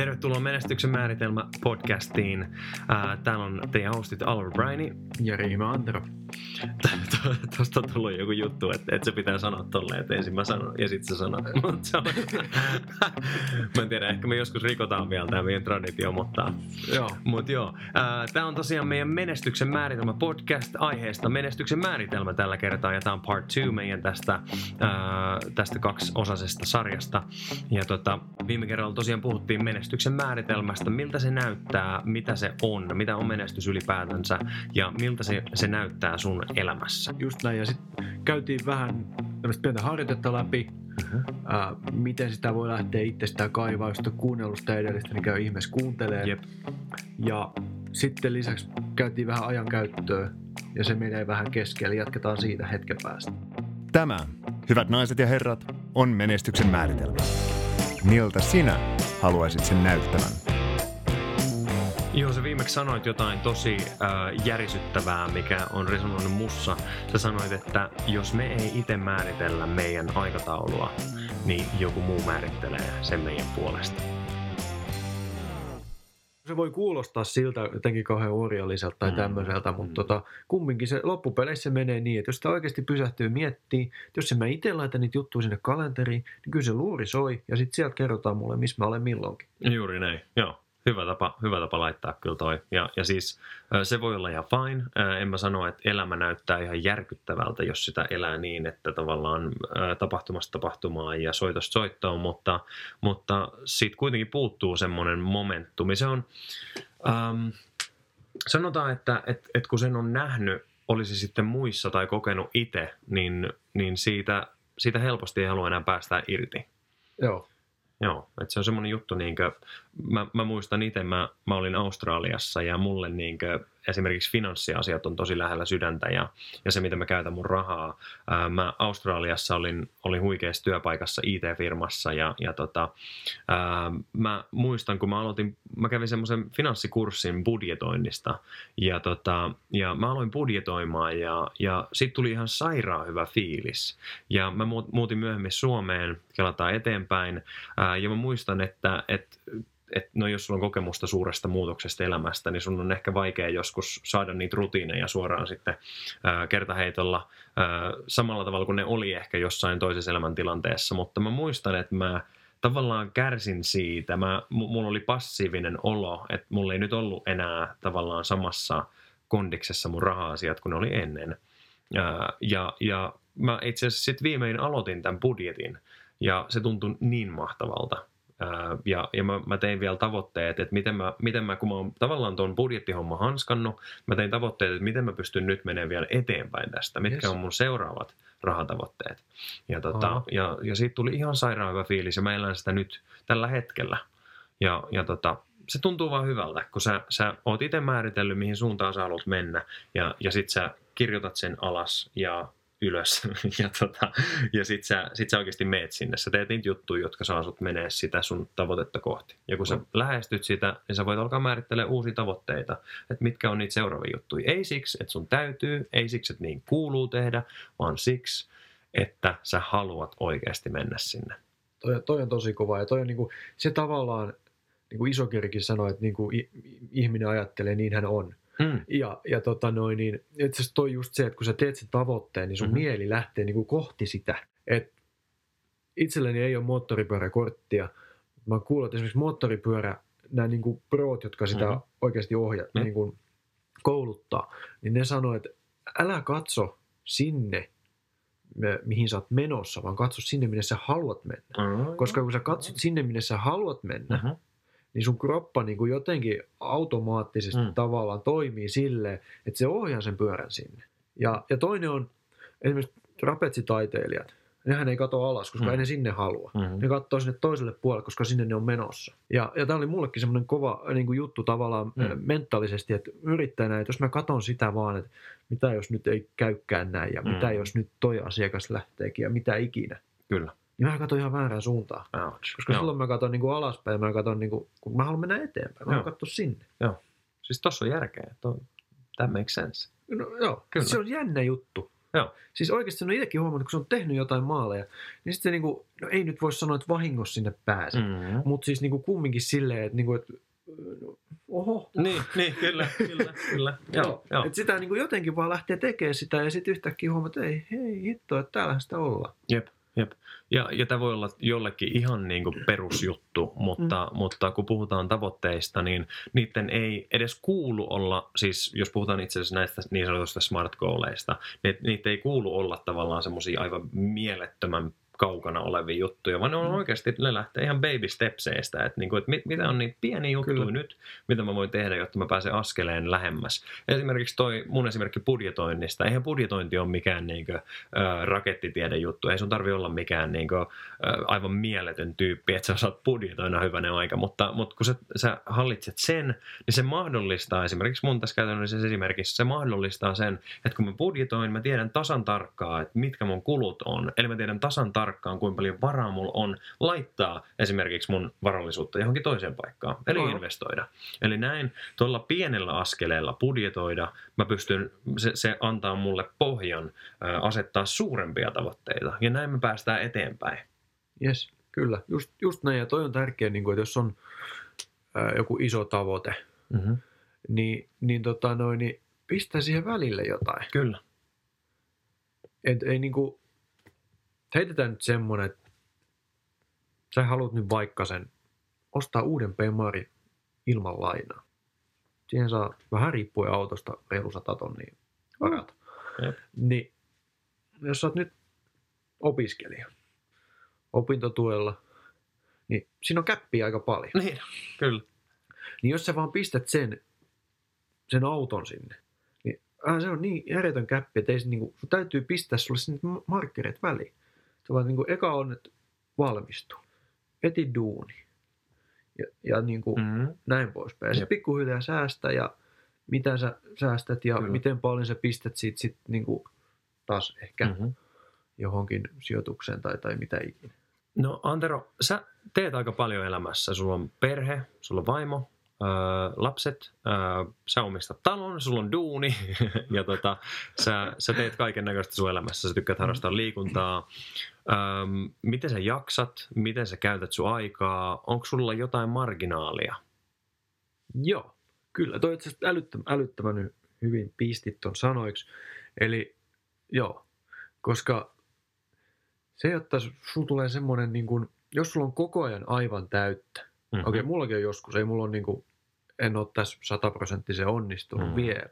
Tervetuloa Menestyksen määritelmä podcastiin. Täällä on teidän hostit Oliver Briney. Ja Riima Antero. Tuosta on tullut joku juttu, että, että se pitää sanoa tolleen, että ensin mä sanon ja sitten sä sanot. mä en tiedä, ehkä me joskus rikotaan vielä tämä meidän traditio, mutta joo. Mut joo. Tämä on tosiaan meidän Menestyksen määritelmä podcast aiheesta Menestyksen määritelmä tällä kertaa ja tämä on part two meidän tästä, ää, tästä kaksiosasesta sarjasta. Ja tota, viime kerralla tosiaan puhuttiin menestyksen määritelmästä, miltä se näyttää, mitä se on, mitä on menestys ylipäätänsä ja miltä se, se näyttää sun elämässä. Just näin, ja sitten käytiin vähän tämmöistä pientä harjoitetta läpi, uh-huh. äh, miten sitä voi lähteä itsestään kaivaa, jos sitä edellistä, niin käy ihmeessä kuuntelee. Jep. Ja sitten lisäksi käytiin vähän ajan käyttöä, ja se menee vähän keskelle, jatketaan siitä hetken päästä. Tämä, hyvät naiset ja herrat, on menestyksen määritelmä. Miltä sinä haluaisit sen näyttävän? Joo, sä viimeksi sanoit jotain tosi äh, järisyttävää, mikä on resonoinut mussa. Sä sanoit, että jos me ei itse määritellä meidän aikataulua, niin joku muu määrittelee sen meidän puolesta. Se voi kuulostaa siltä jotenkin kauhean orjalliselta tai mm. tämmöiseltä, mutta mm. tota, kumminkin se loppupeleissä menee niin, että jos sitä oikeasti pysähtyy miettimään, että jos mä itse laitan niitä juttuja sinne kalenteriin, niin kyllä se luuri soi ja sitten sieltä kerrotaan mulle, missä mä olen milloinkin. Juuri näin, joo. Hyvä tapa, hyvä tapa laittaa kyllä toi. Ja, ja siis se voi olla ihan fine. En mä sano, että elämä näyttää ihan järkyttävältä, jos sitä elää niin, että tavallaan tapahtumasta tapahtumaan ja soitosta soittoon, mutta, mutta siitä kuitenkin puuttuu semmoinen momentumi. Se on, ähm, sanotaan, että et, et kun sen on nähnyt, olisi sitten muissa tai kokenut itse, niin, niin siitä, siitä helposti ei halua enää päästä irti. Joo. Joo, että se on semmoinen juttu, niin kuin, mä, mä muistan itse, mä, mä olin Australiassa ja mulle niin kuin, esimerkiksi finanssiasiat on tosi lähellä sydäntä ja, ja se, miten mä käytän mun rahaa. Ää, mä Australiassa olin, olin huikeassa työpaikassa IT-firmassa ja, ja tota, ää, mä muistan, kun mä aloitin, mä kävin semmoisen finanssikurssin budjetoinnista ja, tota, ja mä aloin budjetoimaan ja, ja sitten tuli ihan sairaan hyvä fiilis. Ja mä muutin myöhemmin Suomeen, kelataan eteenpäin ää, ja mä muistan, että, että että no jos sulla on kokemusta suuresta muutoksesta elämästä, niin sun on ehkä vaikea joskus saada niitä rutiineja suoraan sitten ää, kertaheitolla. Ää, samalla tavalla kuin ne oli ehkä jossain toisessa elämäntilanteessa, mutta mä muistan, että mä tavallaan kärsin siitä, mä, mulla oli passiivinen olo, että mulla ei nyt ollut enää tavallaan samassa kondiksessa mun raha-asiat kuin ne oli ennen. Ää, ja, ja mä itse asiassa sitten viimein aloitin tämän budjetin, ja se tuntui niin mahtavalta ja, ja mä, mä tein vielä tavoitteet, että miten mä, miten mä, kun mä oon tavallaan tuon budjettihomma hanskannut, mä tein tavoitteet, että miten mä pystyn nyt menemään vielä eteenpäin tästä, mitkä yes. on mun seuraavat rahatavoitteet. Ja, tota, ja, ja siitä tuli ihan sairaan hyvä fiilis ja mä elän sitä nyt tällä hetkellä. Ja, ja tota, se tuntuu vaan hyvältä, kun sä, sä oot itse määritellyt, mihin suuntaan sä haluat mennä ja, ja sit sä kirjoitat sen alas ja ylös ja, tota, ja sit sä, sit sä oikeasti meet sinne. Sä teet niitä juttuja, jotka saa sut menee sitä sun tavoitetta kohti. Ja kun sä mm. lähestyt sitä, niin sä voit alkaa määrittelemään uusia tavoitteita, että mitkä on niitä seuraavia juttuja. Ei siksi, että sun täytyy, ei siksi, että niin kuuluu tehdä, vaan siksi, että sä haluat oikeasti mennä sinne. Toi, toi on tosi kova ja toi on niinku, se tavallaan, niin kuin Isokirkin sanoi, että niinku ihminen ajattelee, niin hän on. Mm. Ja, ja tota noin, niin, itse asiassa toi just se, että kun sä teet sen tavoitteen, niin sun mm-hmm. mieli lähtee niin kuin kohti sitä. Et itselleni ei ole moottoripyöräkorttia. Mä oon kuullut, että esimerkiksi moottoripyörä, nämä niin kuin proot, jotka sitä mm-hmm. oikeasti ohjaa, mm-hmm. niin kuin kouluttaa, niin ne sanoo, että älä katso sinne, mihin sä oot menossa, vaan katso sinne, minne sä haluat mennä. Mm-hmm. Koska kun sä katsot sinne, minne sä haluat mennä, mm-hmm niin sun kroppa niin kuin jotenkin automaattisesti mm. tavallaan toimii silleen, että se ohjaa sen pyörän sinne. Ja, ja toinen on esimerkiksi trapetsitaiteilijat. Nehän ei kato alas, koska mm. ei ne sinne halua. Mm-hmm. Ne katsoo sinne toiselle puolelle, koska sinne ne on menossa. Ja, ja tämä oli mullekin semmoinen kova niin kuin juttu tavallaan mm. mentaalisesti, että yrittäjänä, että jos mä katson sitä vaan, että mitä jos nyt ei käykään näin ja mm. mitä jos nyt toi asiakas lähteekin ja mitä ikinä. Kyllä niin mä katson ihan väärään suuntaan. Ouch. Koska Joo. silloin mä katson niin kuin alaspäin, mä katson, niin kuin, kun mä haluan mennä eteenpäin, mä haluan katsoa sinne. Joo. Siis tossa on järkeä. To, that makes sense. No joo, Kyllä. se on jännä juttu. Joo. Siis oikeasti on itsekin huomannut, kun se on tehnyt jotain maaleja, niin sitten se niinku, no ei nyt voi sanoa, että vahingossa sinne pääse. Mm-hmm. Mutta siis niinku kumminkin silleen, että, niinku, että oho. Niin, niin, kyllä, kyllä, kyllä. joo, joo. Et sitä niinku jotenkin vaan lähtee tekemään sitä ja sitten yhtäkkiä huomaa, että ei, hei hitto, että täällähän sitä ollaan. Jep. Jep. Ja, ja tämä voi olla jollekin ihan niin kuin perusjuttu, mutta, mm. mutta kun puhutaan tavoitteista, niin niiden ei edes kuulu olla, siis jos puhutaan itse asiassa näistä niin sanotusta smart goaleista, niin niitä ei kuulu olla tavallaan semmoisia aivan mielettömän kaukana olevia juttuja, vaan ne on mm. oikeasti, ne lähtee ihan baby stepseistä, että, niin kuin, että mit, mitä on niitä pieniä juttuja Kyllä. nyt, mitä mä voin tehdä, jotta mä pääsen askeleen lähemmäs. Esimerkiksi toi mun esimerkki budjetoinnista, eihän budjetointi ole mikään niin kuin, äh, rakettitiede juttu, ei sun tarvi olla mikään niin kuin, äh, aivan mieletön tyyppi, että sä osaat budjetoida hyvänen aika, mutta, mutta kun sä, sä hallitset sen, niin se mahdollistaa, esimerkiksi mun tässä käytännöllisessä esimerkissä, se mahdollistaa sen, että kun mä budjetoin, mä tiedän tasan tarkkaa, että mitkä mun kulut on, eli mä tiedän tasan tarkkaa, tarkkaan, kuinka paljon varaa mulla on laittaa esimerkiksi mun varallisuutta johonkin toiseen paikkaan, eli no. investoida. Eli näin tuolla pienellä askeleella budjetoida, mä pystyn, se, se antaa mulle pohjan ää, asettaa suurempia tavoitteita, ja näin me päästään eteenpäin. Yes, kyllä, just, just näin, ja toi on tärkeä, niin kuin, että jos on ää, joku iso tavoite, mm-hmm. niin, niin, tota noin, niin pistää siihen välille jotain. Kyllä. Et ei niin kuin, heitetään nyt semmonen, että sä haluat nyt vaikka sen ostaa uuden Pemari ilman lainaa. Siihen saa vähän riippuen autosta reilu sata tonnia varata. Mm. Niin jos sä oot nyt opiskelija opintotuella, niin siinä on käppiä aika paljon. Niin, kyllä. Niin jos sä vaan pistät sen, sen auton sinne, niin äh, se on niin järjetön käppi, että ei se, niin kuin, sun täytyy pistää sulle sinne markkereet väliin. Se vaan niin kuin, eka on, että valmistu. Eti duuni. Ja, ja niin kuin mm-hmm. näin poispäin. Ja sitten pikkuhiljaa säästä ja mitä sä säästät ja Kyllä. miten paljon sä pistät siitä sit niin kuin taas ehkä mm-hmm. johonkin sijoitukseen tai, tai mitä ikinä. No Antero, sä teet aika paljon elämässä. Sulla on perhe, sulla on vaimo, lapset, sä omistat talon, sulla on duuni ja tota, sä, sä teet kaiken näköistä sun elämässä, sä tykkäät harrastaa liikuntaa. Miten sä jaksat, miten sä käytät sun aikaa, onko sulla jotain marginaalia? Joo, kyllä. Toi itse älyttömän, älyttömän hyvin pistit ton sanoiksi. Eli joo, koska se, että sulla tulee semmoinen, niin kun, jos sulla on koko ajan aivan täyttä, Mm-hmm. Okei, okay, mullakin on joskus, ei mulla on niin kuin en ole tässä sataprosenttisen onnistunut mm. vielä.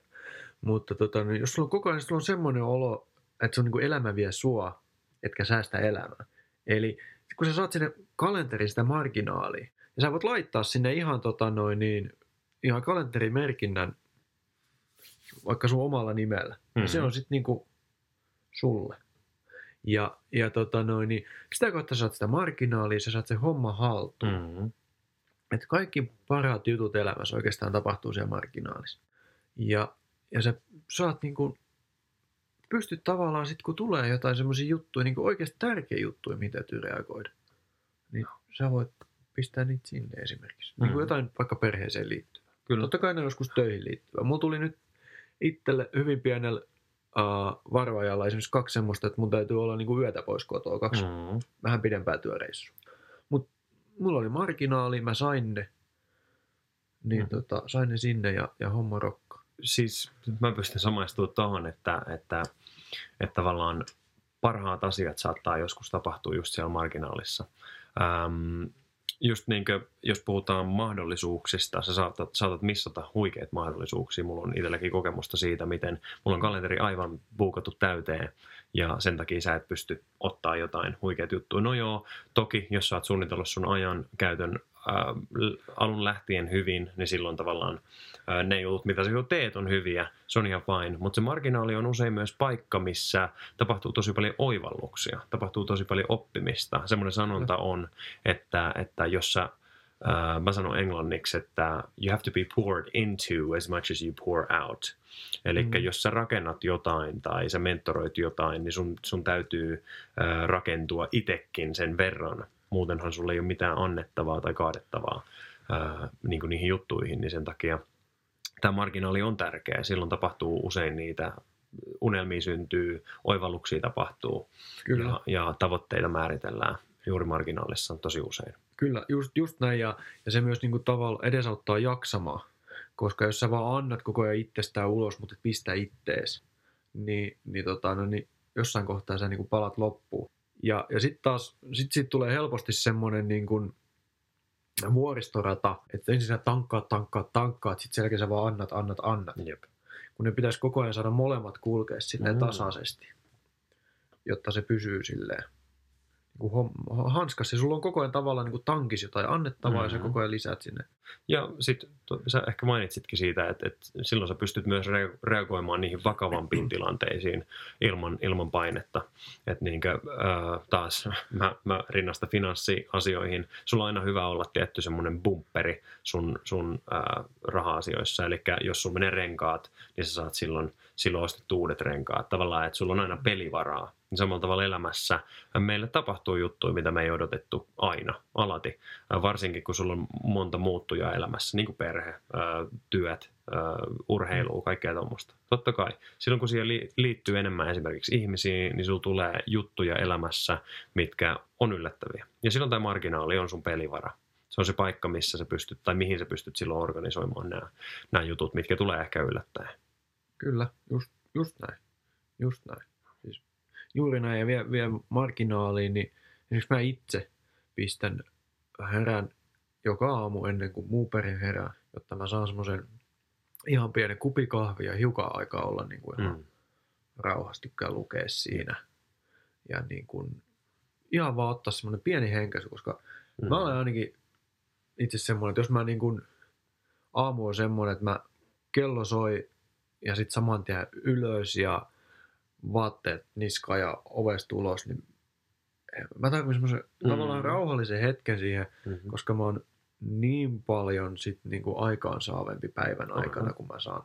Mutta tota, niin jos sulla on koko ajan sulla on semmoinen olo, että se on niin elämä vie sua, etkä säästä elämää. Eli kun sä saat sinne kalenteriin sitä marginaalia, ja sä voit laittaa sinne ihan, tota noin, niin, ihan kalenterimerkinnän vaikka sun omalla nimellä. Mm-hmm. Ja se on sitten niinku sulle. Ja, ja tota noin, niin sitä kautta sä saat sitä marginaalia, sä saat sen homma haltuun. Mm-hmm että kaikki parhaat jutut elämässä oikeastaan tapahtuu siellä marginaalissa. Ja, ja sä saat niin kuin, pystyt tavallaan sitten, kun tulee jotain semmoisia juttuja, niin oikeasti tärkeä juttuja, mitä täytyy reagoida, niin sä voit pistää niitä sinne esimerkiksi. Mm. Niin kuin jotain vaikka perheeseen liittyvää. Kyllä. Totta kai ne joskus töihin liittyvää. Mulla tuli nyt itselle hyvin pienellä uh, varvaajalla esimerkiksi kaksi semmoista, että mun täytyy olla niin kuin yötä pois kotoa, kaksi mm. vähän pidempää työreissua mulla oli marginaali, mä sain ne. Niin mm. tota, sain ne sinne ja, ja homma rokka. Siis mä pystyn samaistumaan tuohon, että, että, että tavallaan parhaat asiat saattaa joskus tapahtua just siellä marginaalissa. Ähm, just niin kuin, jos puhutaan mahdollisuuksista, sä saatat, saatat missata huikeat mahdollisuuksia. Mulla on itselläkin kokemusta siitä, miten mulla on kalenteri aivan buukattu täyteen ja sen takia sä et pysty ottaa jotain huikeat juttuja. No joo, toki jos sä oot suunnitellut sun ajan käytön äh, alun lähtien hyvin, niin silloin tavallaan äh, ne jutut, mitä sä jo teet, on hyviä, se on ihan fine. Mutta se marginaali on usein myös paikka, missä tapahtuu tosi paljon oivalluksia, tapahtuu tosi paljon oppimista. Semmoinen sanonta on, että, että jos sä Uh, mä sanon englanniksi, että you have to be poured into as much as you pour out. Eli mm. jos sä rakennat jotain tai sä mentoroit jotain, niin sun, sun täytyy uh, rakentua itekin sen verran. Muutenhan sulla ei ole mitään annettavaa tai kaadettavaa uh, niin kuin niihin juttuihin, niin sen takia tämä marginaali on tärkeä. Silloin tapahtuu usein niitä unelmia syntyy, oivalluksia tapahtuu Kyllä. Ja, ja tavoitteita määritellään juuri marginaalissa tosi usein. Kyllä, just, just näin. Ja, ja se myös niin kuin tavalla edesauttaa jaksamaan. Koska jos sä vaan annat koko ajan itsestään ulos, mutta et pistä ittees, niin, niin, tota, no, niin jossain kohtaa sä niin kuin palat loppuun. Ja, ja sitten taas sit siitä tulee helposti semmoinen niin kuin vuoristorata, että ensin sä tankkaat, tankkaat, tankkaat, sitten sen jälkeen sä vaan annat, annat, annat. Jep. Kun ne pitäisi koko ajan saada molemmat kulkea silleen Mm. tasaisesti, jotta se pysyy silleen niin hanskassa. Ja sulla on koko ajan tavallaan niin kuin tankis jotain annettavaa ja sä Mhm. koko ajan lisäät sinne. Ja sitten sä ehkä mainitsitkin siitä, että, että silloin sä pystyt myös re- reagoimaan niihin vakavampiin tilanteisiin ilman, ilman painetta. Että niinkö, äh, taas mä, mä rinnastan finanssiasioihin. Sulla on aina hyvä olla tietty semmoinen bumperi sun, sun äh, raha-asioissa. Eli jos sulla menee renkaat, niin sä saat silloin, silloin ostettu uudet renkaat. Tavallaan, että sulla on aina pelivaraa. Niin Samalla tavalla elämässä meille tapahtuu juttuja, mitä me ei odotettu aina, alati. Varsinkin kun sulla on monta muuttujaa elämässä, niin kuin perhe, työt, urheilu, kaikkea tuommoista. Totta kai. Silloin kun siihen li- liittyy enemmän esimerkiksi ihmisiä, niin sulla tulee juttuja elämässä, mitkä on yllättäviä. Ja silloin tämä marginaali on sun pelivara. Se on se paikka, missä sä pystyt, tai mihin sä pystyt silloin organisoimaan nämä, nämä jutut, mitkä tulee ehkä yllättäen. Kyllä, just, just näin. Just näin. Juuri näin. Ja vielä, vielä marginaaliin, niin esimerkiksi mä itse pistän herään joka aamu ennen kuin muu perhe herää, jotta mä saan semmoisen ihan pienen kupikahvia ja hiukan aikaa olla niin kuin ihan Mm. rauhassa, tykkää lukea siinä. Ja niin kuin, ihan vaan ottaa semmoinen pieni henkäisy, koska Mm. Mä olen ainakin itse semmoinen, että jos mä niin kuin, aamu on semmoinen, että mä kello soi ja sitten saman tien ylös ja vaatteet niska ja ovesta ulos, niin mä tarvitsen semmoisen Mm. tavallaan rauhallisen hetken siihen, Mhm. koska mä oon niin paljon sit niin kuin aikaansaavempi päivän aikana, Mhm. kun mä saan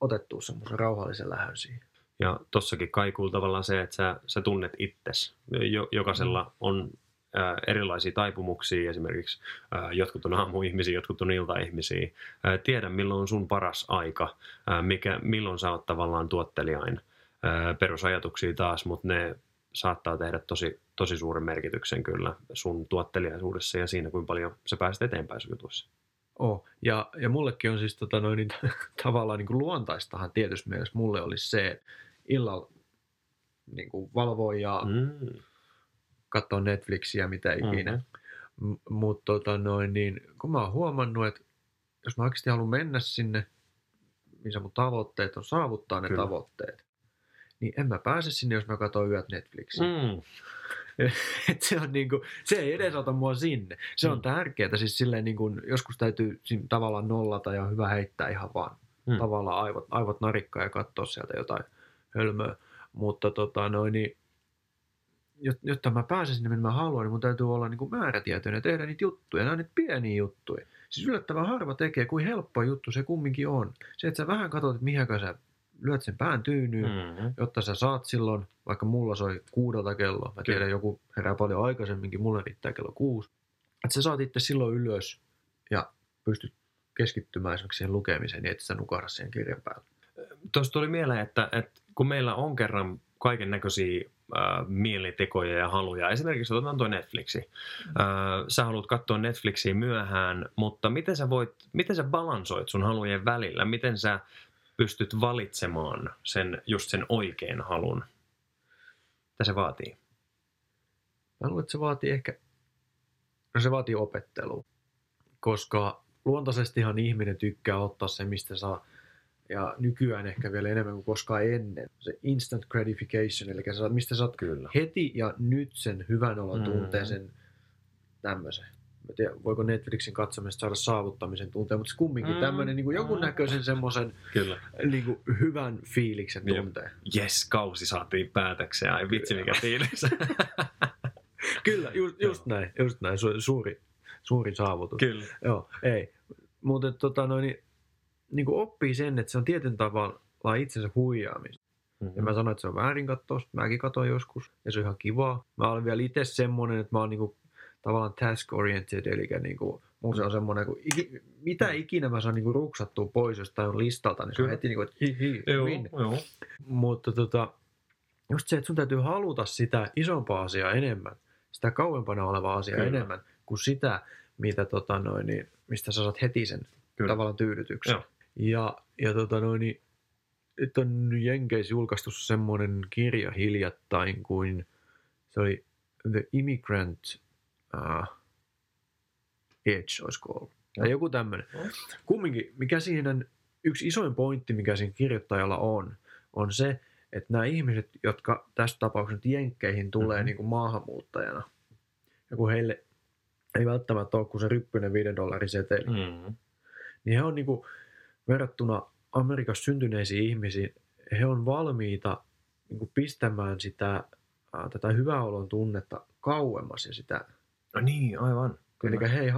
otettua semmoisen rauhallisen lähön siihen. Ja tossakin kaikuu tavallaan se, että sä, sä tunnet itses. Jo, jokaisella on ää, erilaisia taipumuksia, esimerkiksi ää, jotkut on aamuihmisiä, jotkut on iltaihmisiä. Ää, tiedä, milloin on sun paras aika, ää, mikä, milloin sä oot tavallaan tuottelijain. Perusajatuksia taas, mutta ne saattaa tehdä tosi, tosi suuren merkityksen kyllä sun tuottelijaisuudessa ja siinä, kuinka paljon sä pääset eteenpäin sun jutuissa. Oh. Ja, ja mullekin on siis tota noin, niin, tavallaan niin kuin luontaistahan tietysti mielessä mulle olisi se, että illalla niin kuin valvoo ja mm. Katsoo Netflixiä, mitä ikinä. Mhm. M- Mutta tota noin, niin, kun mä oon huomannut, että jos mä oikeasti haluan mennä sinne, missä mun tavoitteet on saavuttaa ne Kyllä. tavoitteet, niin en mä pääse sinne, jos mä katson yöt Netflixiä. Mm. Et se, on niinku, se ei edesauta mua sinne. Se on Mm. tärkeää. Siis silleen niinku, joskus täytyy tavallaan nollata ja hyvä heittää ihan vaan Mm. tavallaan aivot, aivot narikkaa ja katsoa sieltä jotain hölmöä. Mutta tota, noin, niin, jot- jotta mä pääsen sinne, minne mä haluan, niin mun täytyy olla niin kuin määrätietoinen ja tehdä niitä juttuja. Nämä on niitä pieniä juttuja. Siis yllättävän harva tekee, kuin helppo juttu se kumminkin on. Se, että sä vähän katsot, että mihin sä lyöt sen pään tyynyyn, mm. Mm. jotta sä saat silloin, vaikka mulla soi kuudelta kello, mä tiedän Kyllä. joku herää paljon aikaisemminkin, mulle riittää kello kuusi, että sä saat itse silloin ylös ja pystyt keskittymään esimerkiksi siihen lukemiseen, niin et sä nukahda siihen kirjan päälle. Tuosta tuli mieleen, että, että kun meillä on kerran kaiken näköisiä äh, mielitekoja ja haluja, esimerkiksi otetaan tuo Netflixi. Äh, sä haluat katsoa Netflixiä myöhään, mutta miten sä, voit, miten sä balansoit sun halujen välillä? Miten sä pystyt valitsemaan sen, just sen oikean halun? Mitä se vaatii? Mä luulen, että se vaatii ehkä, no se vaatii opettelua, koska luontaisestihan ihminen tykkää ottaa se, mistä saa, ja nykyään ehkä vielä enemmän kuin koskaan ennen, se instant gratification, eli sä saat, mistä saat Kyllä. heti ja nyt sen hyvän olon Mm. tunteen, sen tämmöisen. Mä tiedä, voiko Netflixin katsomisesta saada saavuttamisen tunteen, mutta se kumminkin Mm. tämmöinen niin jonkunnäköisen semmoisen niin kuin hyvän fiiliksen Jep. tunteen. Yes, kausi saatiin päätökseen. Ai vitsi mikä fiilis. Kyllä, just, just näin, just näin, Su- suuri, suuri saavutus. Kyllä. Joo, ei. Mutta tota, noin, niin, niin kuin oppii sen, että se on tietyn tavalla itsensä huijaamista. Mm-hmm. Ja mä sanoin, että se on väärin katsoa, mäkin katsoin joskus, ja se on ihan kivaa. Mä olen vielä itse semmoinen, että mä oon niinku, tavallaan task oriented, eli niinku, Mun se on semmoinen, kun iki, mitä ikinä mä saan niinku ruksattua pois jostain listalta, niin se on heti niinku, että hi, hi, Joo, win. joo. Mutta tota, just se, että sun täytyy haluta sitä isompaa asiaa enemmän, sitä kauempana olevaa asiaa Kyllä. enemmän, kuin sitä, mitä tota noin, niin, mistä sä saat heti sen Kyllä. tavallaan tyydytyksen. Joo. Ja, ja tota noin, niin, nyt on Jenkeissä julkaistu semmoinen kirja hiljattain kuin se oli The Immigrant uh, Edge, olisiko ollut. Tai joku tämmöinen. Kumminkin, mikä siinä, yksi isoin pointti, mikä siinä kirjoittajalla on, on se, että nämä ihmiset, jotka tässä tapauksessa Jenkkeihin tulee Mhm. niin kuin maahanmuuttajana, ja kun heille ei välttämättä ole kuin se ryppyinen 5 dollarin seteli, Mm. niin he on niin kuin, verrattuna Amerikassa syntyneisiin ihmisiin, he on valmiita niin kuin pistämään sitä, tätä hyväolon tunnetta kauemmas ja sitä, No niin, aivan. Kyllä. eli he ei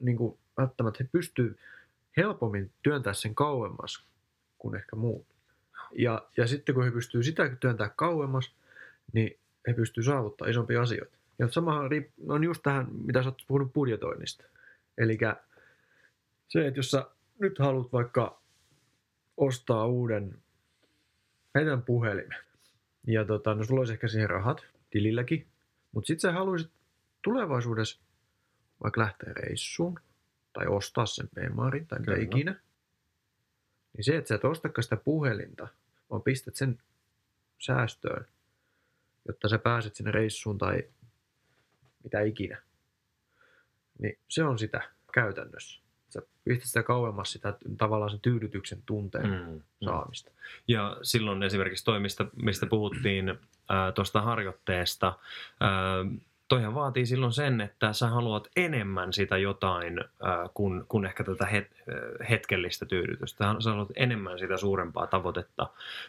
niin kuin, välttämättä he pystyy helpommin työntää sen kauemmas kuin ehkä muut. Ja, ja sitten kun he pystyy sitä työntää kauemmas, niin he pystyy saavuttamaan isompia asioita. Ja samahan on just tähän, mitä sä oot puhunut budjetoinnista. Eli se, että jos sä nyt haluat vaikka ostaa uuden heidän puhelimen, ja tota, no sulla olisi ehkä siihen rahat tililläkin, mutta sitten sä haluaisit tulevaisuudessa vaikka lähteä reissuun, tai ostaa sen Bemarin tai mitä Kyllä. ikinä, niin se, että sä et ostakaan sitä puhelinta, vaan pistät sen säästöön, jotta sä pääset sinne reissuun tai mitä ikinä, niin se on sitä käytännössä. Sä pistät sitä kauemmas sitä tavallaan sen tyydytyksen tunteen mm. Mm. saamista. Ja silloin esimerkiksi toi, mistä, puhuttiin tuosta harjoitteesta, ää, toihan vaatii silloin sen, että sä haluat enemmän sitä jotain ää, kuin, kuin ehkä tätä het, ää, hetkellistä tyydytystä. Sä haluat enemmän sitä suurempaa tavoitetta.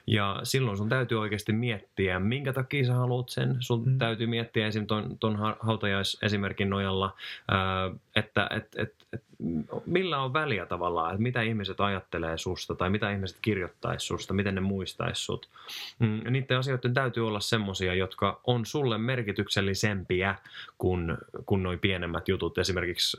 Ja silloin sun täytyy oikeasti miettiä, minkä takia sä haluat sen. Sun Mm. täytyy miettiä esim. ton, ton ha- hautajaisesimerkin nojalla, ää, että et, et, et, millä on väliä tavallaan, että mitä ihmiset ajattelee susta tai mitä ihmiset kirjoittaisi susta, miten ne muistaisi sut. Mm, niiden asioiden täytyy olla semmosia, jotka on sulle merkityksellisempiä kuin, kuin noin pienemmät jutut, esimerkiksi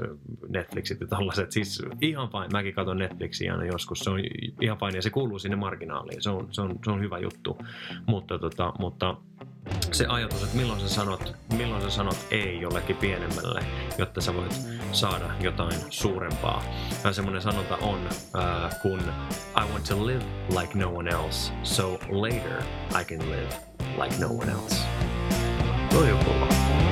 Netflixit ja tällaiset. Siis ihan fine, mäkin katson Netflixiä aina joskus, se on ihan fine ja se kuuluu sinne marginaaliin, se on, se on, se on hyvä juttu. Mutta, tota, mutta se ajatus, että milloin sä sanot, milloin sä sanot ei jollekin pienemmälle, jotta sä voit saada jotain suurempaa. Ja semmoinen sanonta on, äh, kun I want to live like no one else, so later I can live like no one else. Toi on.